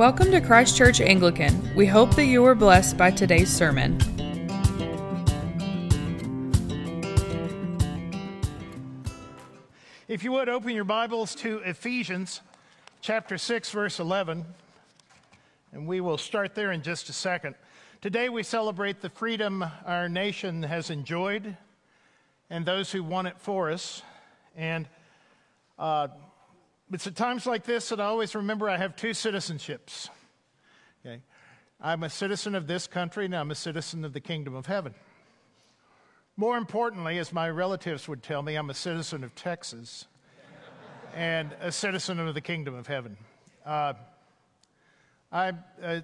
Welcome to Christ Church Anglican. We hope that you were blessed by today's sermon. If you would open your Bibles to Ephesians chapter 6, verse 11, and we will start there in just a second. Today we celebrate the freedom our nation has enjoyed and those who won it for us. And uh, it's at times like this that I always remember I have two citizenships. Okay? I'm a citizen of this country and I'm a citizen of the kingdom of heaven. More importantly, as my relatives would tell me, I'm a citizen of Texas and a citizen of the kingdom of heaven. Uh, I'm uh,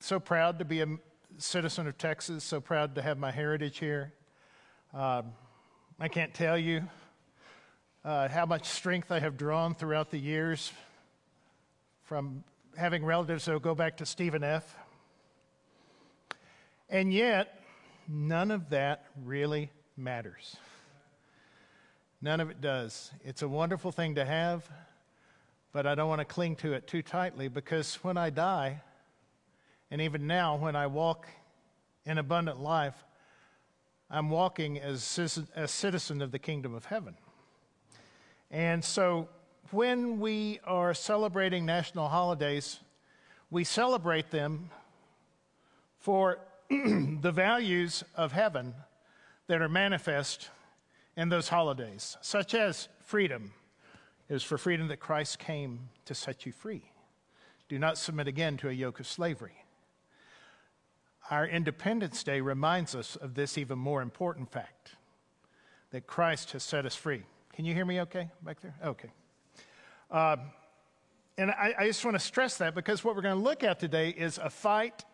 so proud to be a citizen of Texas, so proud to have my heritage here. Uh, I can't tell you uh, how much strength I have drawn throughout the years from having relatives that go back to Stephen F. And yet, none of that really matters. None of it does. It's a wonderful thing to have, but I don't want to cling to it too tightly because when I die, and even now when I walk in abundant life, I'm walking as a citizen of the kingdom of heaven. And so when we are celebrating national holidays, we celebrate them for the values of heaven that are manifest in those holidays, such as freedom. It is for freedom that Christ came to set you free. Do not submit again to a yoke of slavery. Our Independence Day reminds us of this even more important fact that Christ has set us free. Can you hear me okay back there? Okay. Uh, and I, I just want to stress that because what we're going to look at today is a fight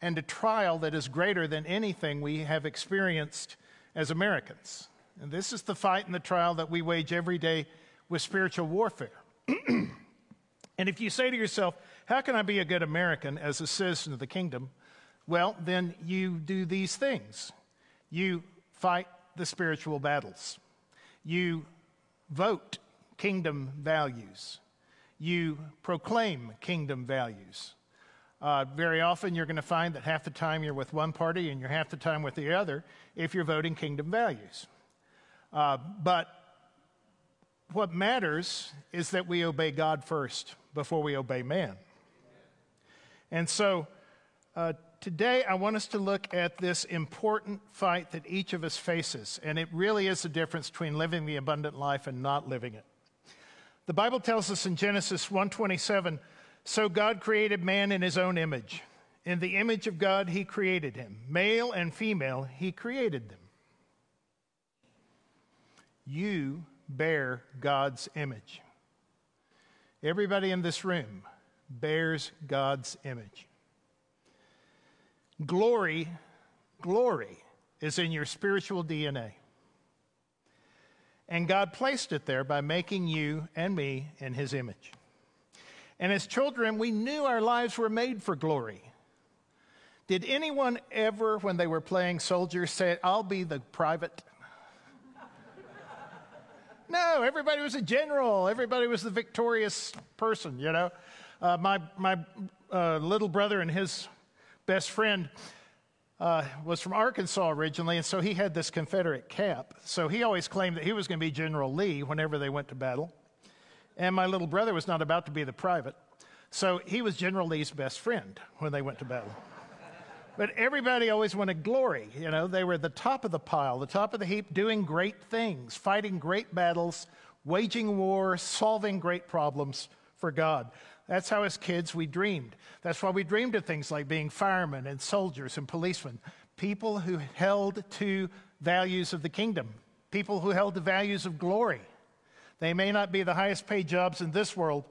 and a trial that is greater than anything we have experienced as Americans. And this is the fight and the trial that we wage every day with spiritual warfare. and if you say to yourself, How can I be a good American as a citizen of the kingdom? Well, then you do these things. You fight the spiritual battles, you vote kingdom values, you proclaim kingdom values. Uh, very often, you're going to find that half the time you're with one party and you're half the time with the other if you're voting kingdom values. Uh, but what matters is that we obey God first before we obey man. And so uh, today I want us to look at this important fight that each of us faces. And it really is the difference between living the abundant life and not living it. The Bible tells us in Genesis 127 so God created man in his own image. In the image of God, he created him. Male and female, he created them. You bear God's image. Everybody in this room bears God's image. Glory, glory is in your spiritual DNA. And God placed it there by making you and me in his image. And as children, we knew our lives were made for glory. Did anyone ever, when they were playing soldier, say, I'll be the private? no, everybody was a general. Everybody was the victorious person, you know. Uh, my my uh, little brother and his best friend uh, was from Arkansas originally, and so he had this Confederate cap. So he always claimed that he was going to be General Lee whenever they went to battle. And my little brother was not about to be the private. So he was General Lee's best friend when they went to battle. But everybody always wanted glory. You know, they were the top of the pile, the top of the heap, doing great things, fighting great battles, waging war, solving great problems for God. That's how, as kids, we dreamed. That's why we dreamed of things like being firemen and soldiers and policemen, people who held to values of the kingdom, people who held the values of glory. They may not be the highest paid jobs in this world,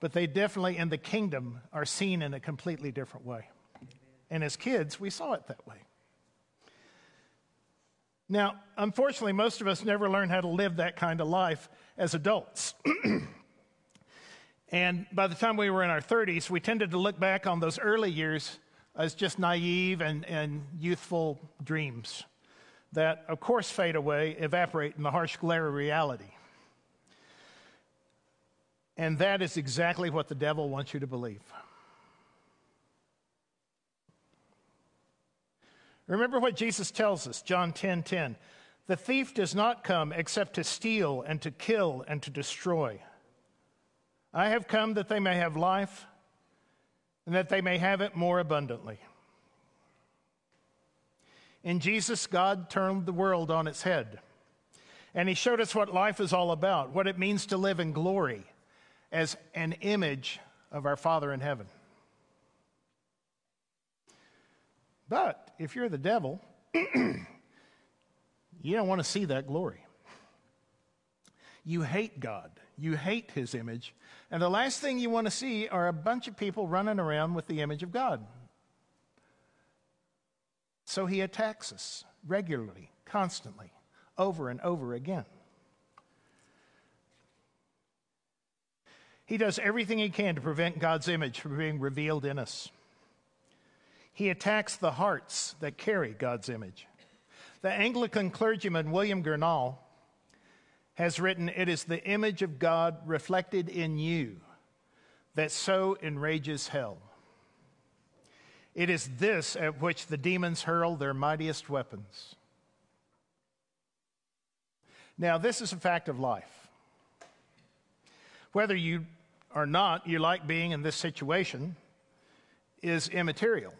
but they definitely in the kingdom are seen in a completely different way. And as kids, we saw it that way. Now, unfortunately, most of us never learn how to live that kind of life as adults. and by the time we were in our 30s, we tended to look back on those early years as just naive and, and youthful dreams that, of course, fade away, evaporate in the harsh glare of reality. And that is exactly what the devil wants you to believe. Remember what Jesus tells us, John 10 10. The thief does not come except to steal and to kill and to destroy. I have come that they may have life and that they may have it more abundantly. In Jesus, God turned the world on its head. And He showed us what life is all about, what it means to live in glory as an image of our Father in heaven. But if you're the devil, you don't want to see that glory. You hate God, you hate His image, and the last thing you want to see are a bunch of people running around with the image of God. So He attacks us regularly, constantly, over and over again. He does everything he can to prevent God's image from being revealed in us. He attacks the hearts that carry God's image. The Anglican clergyman William Gurnall has written, It is the image of God reflected in you that so enrages hell. It is this at which the demons hurl their mightiest weapons. Now, this is a fact of life. Whether you or not you like being in this situation is immaterial.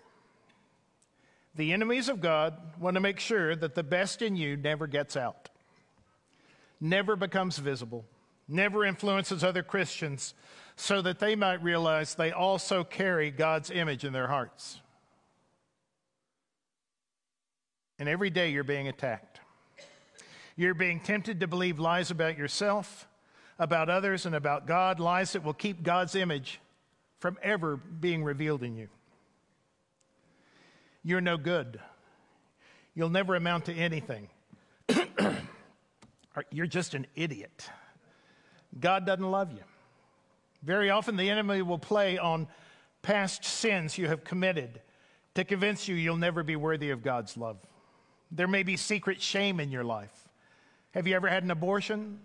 The enemies of God want to make sure that the best in you never gets out, never becomes visible, never influences other Christians, so that they might realize they also carry God's image in their hearts. And every day you're being attacked. You're being tempted to believe lies about yourself, about others, and about God, lies that will keep God's image from ever being revealed in you. You're no good. You'll never amount to anything. You're just an idiot. God doesn't love you. Very often, the enemy will play on past sins you have committed to convince you you'll never be worthy of God's love. There may be secret shame in your life. Have you ever had an abortion?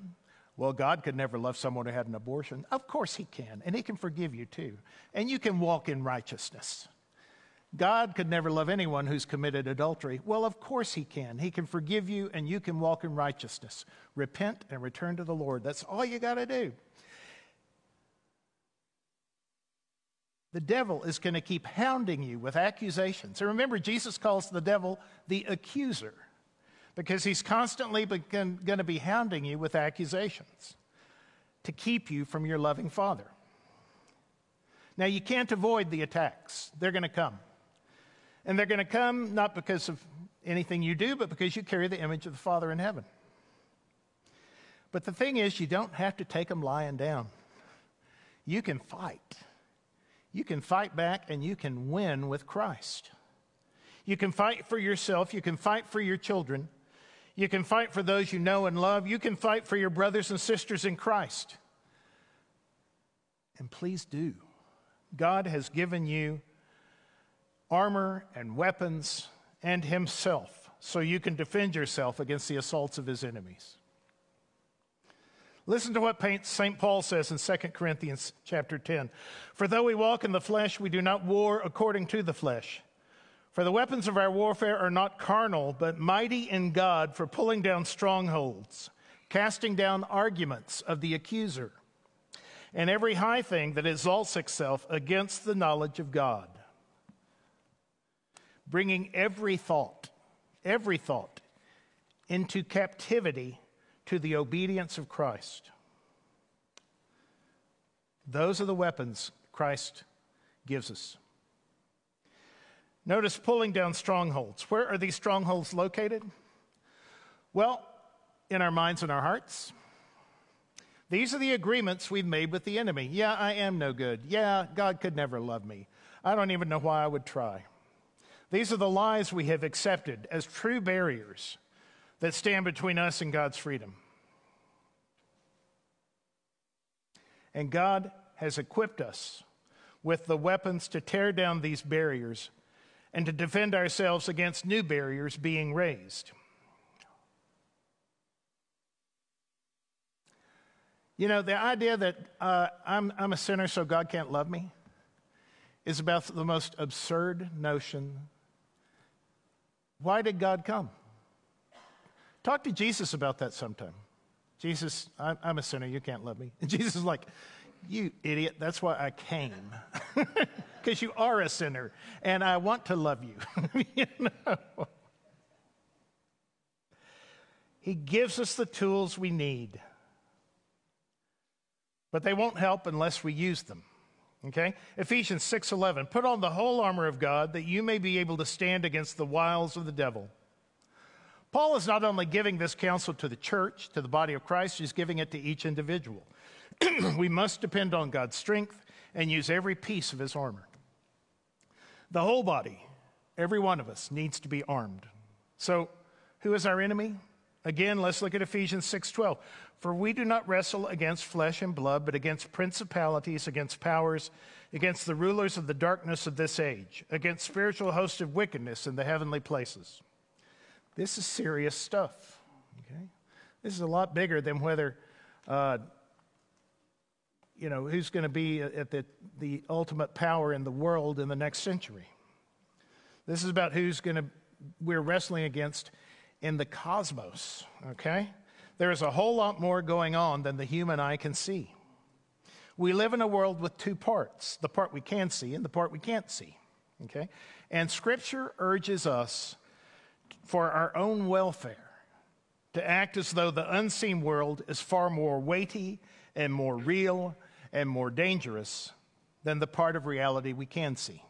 Well, God could never love someone who had an abortion. Of course, He can, and He can forgive you too. And you can walk in righteousness. God could never love anyone who's committed adultery. Well, of course He can. He can forgive you and you can walk in righteousness. Repent and return to the Lord. That's all you got to do. The devil is going to keep hounding you with accusations. And remember, Jesus calls the devil the accuser because he's constantly going to be hounding you with accusations to keep you from your loving Father. Now, you can't avoid the attacks, they're going to come. And they're going to come not because of anything you do, but because you carry the image of the Father in heaven. But the thing is, you don't have to take them lying down. You can fight. You can fight back and you can win with Christ. You can fight for yourself. You can fight for your children. You can fight for those you know and love. You can fight for your brothers and sisters in Christ. And please do. God has given you armor and weapons and himself so you can defend yourself against the assaults of his enemies. Listen to what St. Paul says in 2 Corinthians chapter 10. For though we walk in the flesh, we do not war according to the flesh. For the weapons of our warfare are not carnal, but mighty in God for pulling down strongholds, casting down arguments of the accuser, and every high thing that exalts itself against the knowledge of God bringing every thought, every thought, into captivity to the obedience of Christ. Those are the weapons Christ gives us. Notice pulling down strongholds. Where are these strongholds located? Well, in our minds and our hearts. These are the agreements we've made with the enemy. Yeah, I am no good. Yeah, God could never love me. I don't even know why I would try. These are the lies we have accepted as true barriers that stand between us and God's freedom. And God has equipped us with the weapons to tear down these barriers and to defend ourselves against new barriers being raised. You know, the idea that uh, I'm, I'm a sinner so God can't love me is about the most absurd notion. Why did God come? Talk to Jesus about that sometime. Jesus, I'm, I'm a sinner. You can't love me. And Jesus is like, You idiot. That's why I came. Because you are a sinner and I want to love you. you know? He gives us the tools we need but they won't help unless we use them. Okay? Ephesians 6:11 Put on the whole armor of God that you may be able to stand against the wiles of the devil. Paul is not only giving this counsel to the church, to the body of Christ, he's giving it to each individual. we must depend on God's strength and use every piece of his armor. The whole body, every one of us needs to be armed. So, who is our enemy? Again, let's look at Ephesians 6:12. For we do not wrestle against flesh and blood, but against principalities, against powers, against the rulers of the darkness of this age, against spiritual hosts of wickedness in the heavenly places. This is serious stuff. Okay? This is a lot bigger than whether, uh, you know, who's going to be at the, the ultimate power in the world in the next century. This is about who's going to, we're wrestling against in the cosmos, okay? There is a whole lot more going on than the human eye can see. We live in a world with two parts the part we can see and the part we can't see, okay? And Scripture urges us for our own welfare to act as though the unseen world is far more weighty and more real and more dangerous than the part of reality we can see.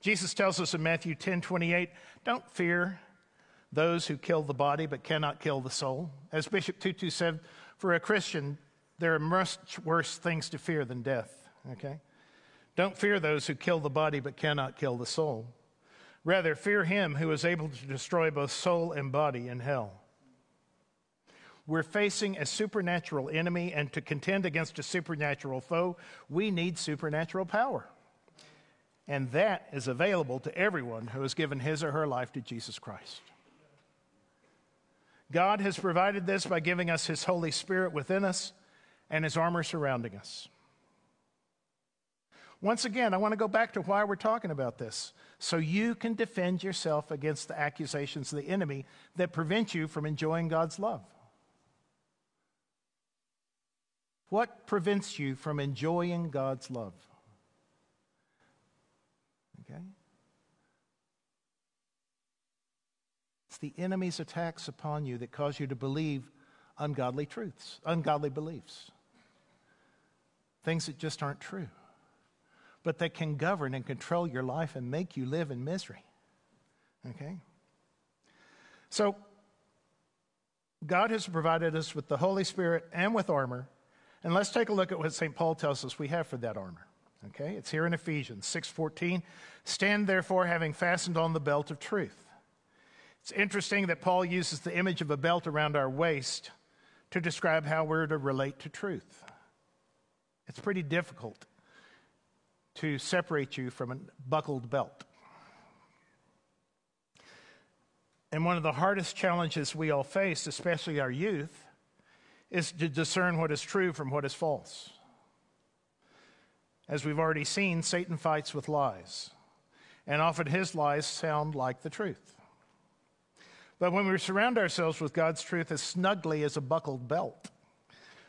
Jesus tells us in Matthew 10 28, don't fear those who kill the body but cannot kill the soul. As Bishop Tutu said, for a Christian, there are much worse things to fear than death, okay? Don't fear those who kill the body but cannot kill the soul. Rather, fear him who is able to destroy both soul and body in hell. We're facing a supernatural enemy, and to contend against a supernatural foe, we need supernatural power. And that is available to everyone who has given his or her life to Jesus Christ. God has provided this by giving us his Holy Spirit within us and his armor surrounding us. Once again, I want to go back to why we're talking about this. So you can defend yourself against the accusations of the enemy that prevent you from enjoying God's love. What prevents you from enjoying God's love? Okay? It's the enemy's attacks upon you that cause you to believe ungodly truths, ungodly beliefs, things that just aren't true, but that can govern and control your life and make you live in misery. Okay? So, God has provided us with the Holy Spirit and with armor. And let's take a look at what St. Paul tells us we have for that armor. Okay? It's here in Ephesians 6:14. Stand therefore having fastened on the belt of truth. It's interesting that Paul uses the image of a belt around our waist to describe how we're to relate to truth. It's pretty difficult to separate you from a buckled belt. And one of the hardest challenges we all face, especially our youth, is to discern what is true from what is false. As we've already seen, Satan fights with lies, and often his lies sound like the truth. But when we surround ourselves with God's truth as snugly as a buckled belt,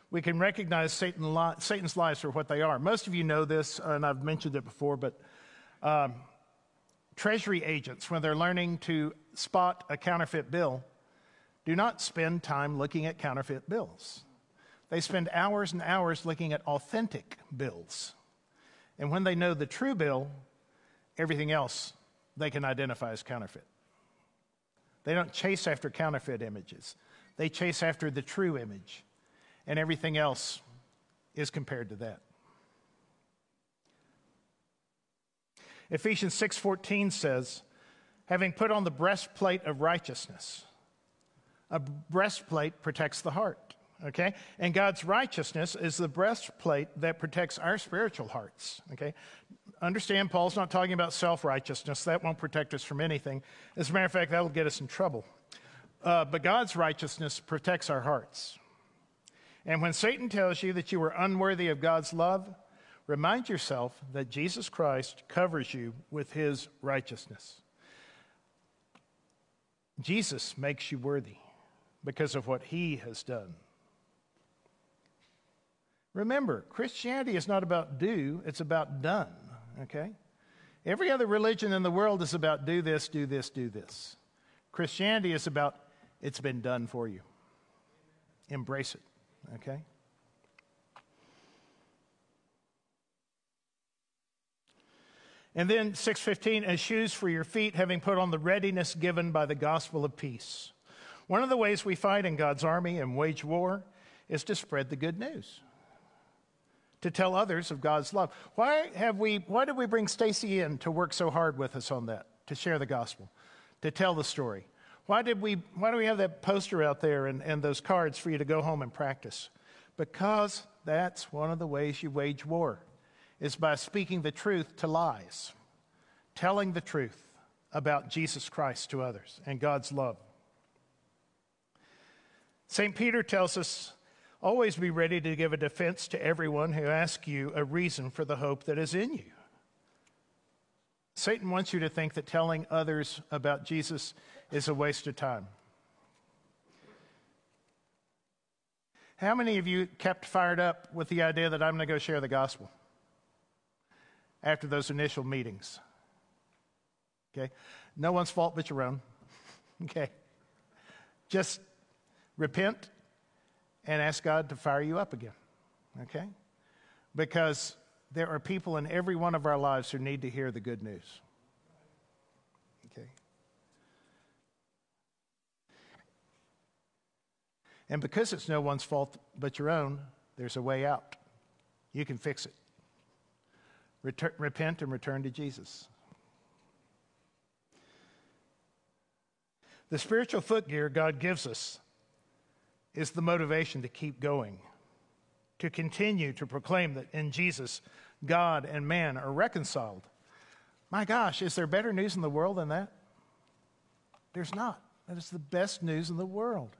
we can recognize Satan li- Satan's lies for what they are. Most of you know this, and I've mentioned it before, but um, treasury agents, when they're learning to spot a counterfeit bill, do not spend time looking at counterfeit bills. They spend hours and hours looking at authentic bills. And when they know the true bill, everything else they can identify as counterfeit. They don't chase after counterfeit images, they chase after the true image, and everything else is compared to that. Ephesians 6:14 says, having put on the breastplate of righteousness. A breastplate protects the heart, okay? And God's righteousness is the breastplate that protects our spiritual hearts, okay? understand Paul's not talking about self righteousness. That won't protect us from anything. As a matter of fact, that'll get us in trouble. Uh, but God's righteousness protects our hearts. And when Satan tells you that you are unworthy of God's love, remind yourself that Jesus Christ covers you with his righteousness. Jesus makes you worthy because of what he has done. Remember, Christianity is not about do, it's about done, okay? Every other religion in the world is about do this, do this, do this. Christianity is about it's been done for you. Embrace it, okay? And then 615, as shoes for your feet, having put on the readiness given by the gospel of peace. One of the ways we fight in God's army and wage war is to spread the good news, to tell others of God's love. Why have we? Why did we bring Stacy in to work so hard with us on that, to share the gospel, to tell the story? Why did we? Why do we have that poster out there and, and those cards for you to go home and practice? Because that's one of the ways you wage war is by speaking the truth to lies, telling the truth about Jesus Christ to others and God's love. St. Peter tells us always be ready to give a defense to everyone who asks you a reason for the hope that is in you. Satan wants you to think that telling others about Jesus is a waste of time. How many of you kept fired up with the idea that I'm going to go share the gospel? after those initial meetings. Okay? No one's fault but your own. okay? Just repent and ask God to fire you up again. Okay? Because there are people in every one of our lives who need to hear the good news. Okay? And because it's no one's fault but your own, there's a way out. You can fix it. Retur- repent and return to Jesus. The spiritual footgear God gives us is the motivation to keep going, to continue to proclaim that in Jesus, God and man are reconciled. My gosh, is there better news in the world than that? There's not. That is the best news in the world.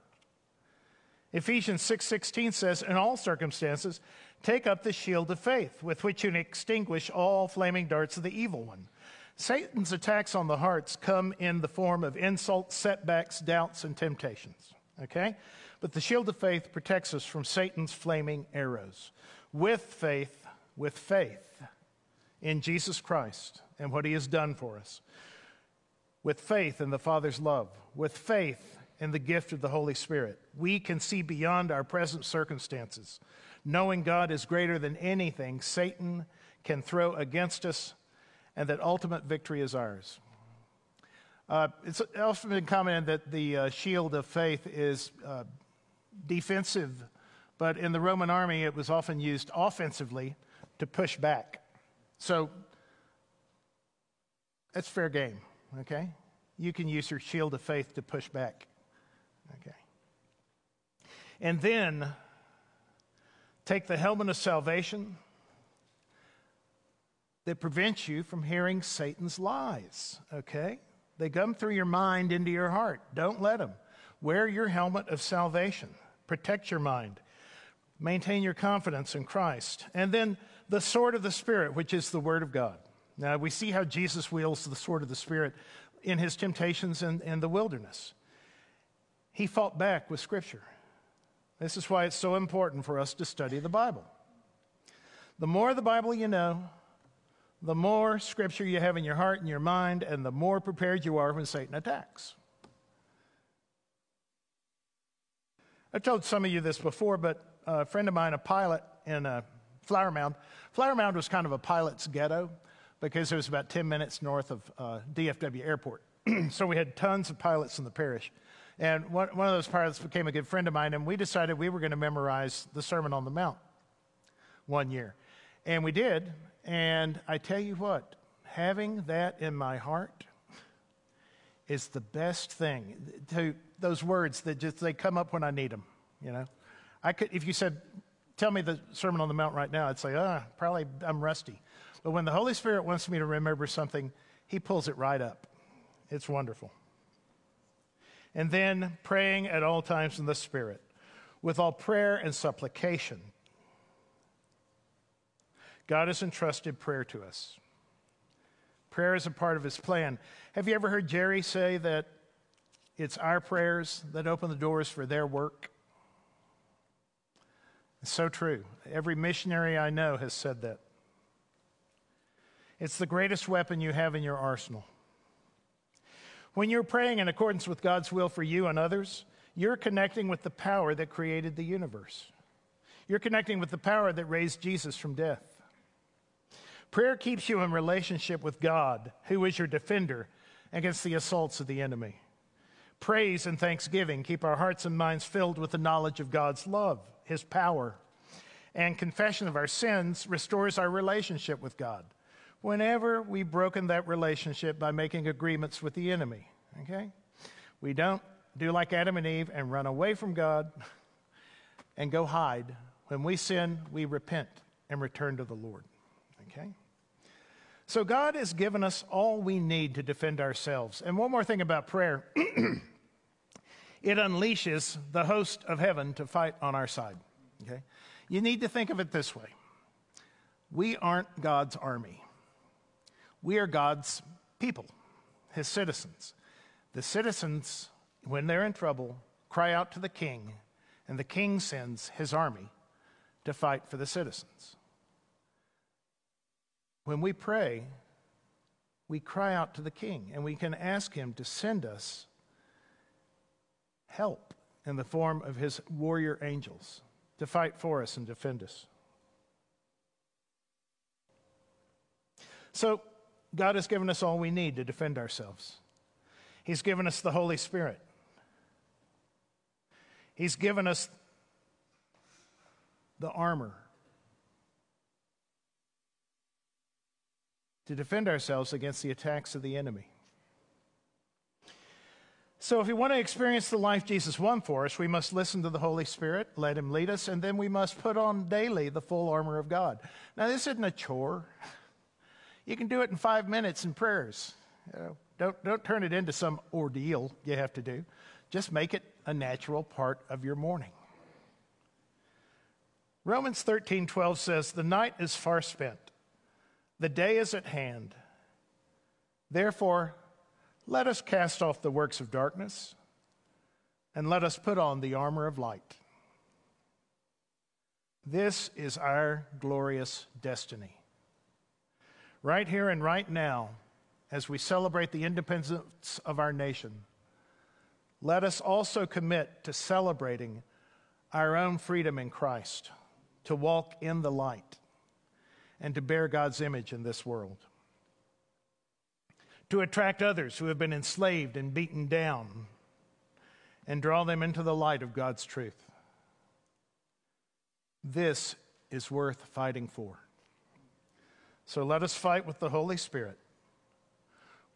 Ephesians 6:16 says, "In all circumstances, take up the shield of faith, with which you can extinguish all flaming darts of the evil one." Satan's attacks on the hearts come in the form of insults, setbacks, doubts, and temptations. Okay? But the shield of faith protects us from Satan's flaming arrows. With faith, with faith in Jesus Christ and what he has done for us. With faith in the Father's love. With faith in the gift of the Holy Spirit. We can see beyond our present circumstances, knowing God is greater than anything Satan can throw against us, and that ultimate victory is ours. Uh, it's often been commented that the uh, shield of faith is uh, defensive, but in the Roman army, it was often used offensively to push back. So that's fair game, okay? You can use your shield of faith to push back. Okay. And then take the helmet of salvation that prevents you from hearing Satan's lies. Okay? They come through your mind into your heart. Don't let them. Wear your helmet of salvation. Protect your mind. Maintain your confidence in Christ. And then the sword of the Spirit, which is the Word of God. Now, we see how Jesus wields the sword of the Spirit in his temptations in, in the wilderness he fought back with Scripture. This is why it's so important for us to study the Bible. The more the Bible you know, the more Scripture you have in your heart and your mind, and the more prepared you are when Satan attacks. I've told some of you this before, but a friend of mine, a pilot in a Flower Mound, Flower Mound was kind of a pilot's ghetto because it was about 10 minutes north of uh, DFW Airport. so we had tons of pilots in the parish. And one, one of those pilots became a good friend of mine, and we decided we were going to memorize the Sermon on the Mount one year. And we did. And I tell you what, having that in my heart is the best thing. To those words that just they come up when I need them. You know, I could if you said, "Tell me the Sermon on the Mount right now," I'd say, "Ah, probably I'm rusty." But when the Holy Spirit wants me to remember something, He pulls it right up. It's wonderful and then praying at all times in the Spirit, with all prayer and supplication. God has entrusted prayer to us. Prayer is a part of his plan. Have you ever heard Jerry say that it's our prayers that open the doors for their work? It's so true. Every missionary I know has said that. It's the greatest weapon you have in your arsenal. When you're praying in accordance with God's will for you and others, you're connecting with the power that created the universe. You're connecting with the power that raised Jesus from death. Prayer keeps you in relationship with God, who is your defender against the assaults of the enemy. Praise and thanksgiving keep our hearts and minds filled with the knowledge of God's love, His power. And confession of our sins restores our relationship with God whenever we've broken that relationship by making agreements with the enemy. Okay? We don't do like Adam and Eve and run away from God and go hide. When we sin, we repent and return to the Lord. Okay? So God has given us all we need to defend ourselves. And one more thing about prayer it unleashes the host of heaven to fight on our side. Okay? You need to think of it this way we aren't God's army. We are God's people, his citizens. The citizens, when they're in trouble, cry out to the king, and the king sends his army to fight for the citizens. When we pray, we cry out to the king, and we can ask him to send us help in the form of his warrior angels to fight for us and defend us. So, God has given us all we need to defend ourselves. He's given us the Holy Spirit. He's given us the armor to defend ourselves against the attacks of the enemy. So, if we want to experience the life Jesus won for us, we must listen to the Holy Spirit, let Him lead us, and then we must put on daily the full armor of God. Now, this isn't a chore. You can do it in five minutes in prayers. You know, don't, don't turn it into some ordeal you have to do. Just make it a natural part of your morning. Romans 13 12 says, The night is far spent, the day is at hand. Therefore, let us cast off the works of darkness and let us put on the armor of light. This is our glorious destiny right here and right now, as we celebrate the independence of our nation, let us also commit to celebrating our own freedom in Christ, to walk in the light, and to bear God's image in this world. To attract others who have been enslaved and beaten down, and draw them into the light of God's truth. This is worth fighting for. So let us fight with the Holy Spirit,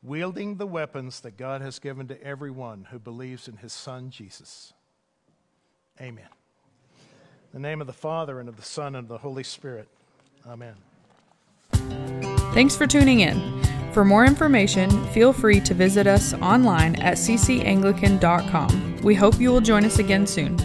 wielding the weapons that God has given to everyone who believes in his Son, Jesus. Amen. In the name of the Father, and of the Son, and of the Holy Spirit. Amen. Thanks for tuning in. For more information, feel free to visit us online at ccanglican.com. We hope you will join us again soon.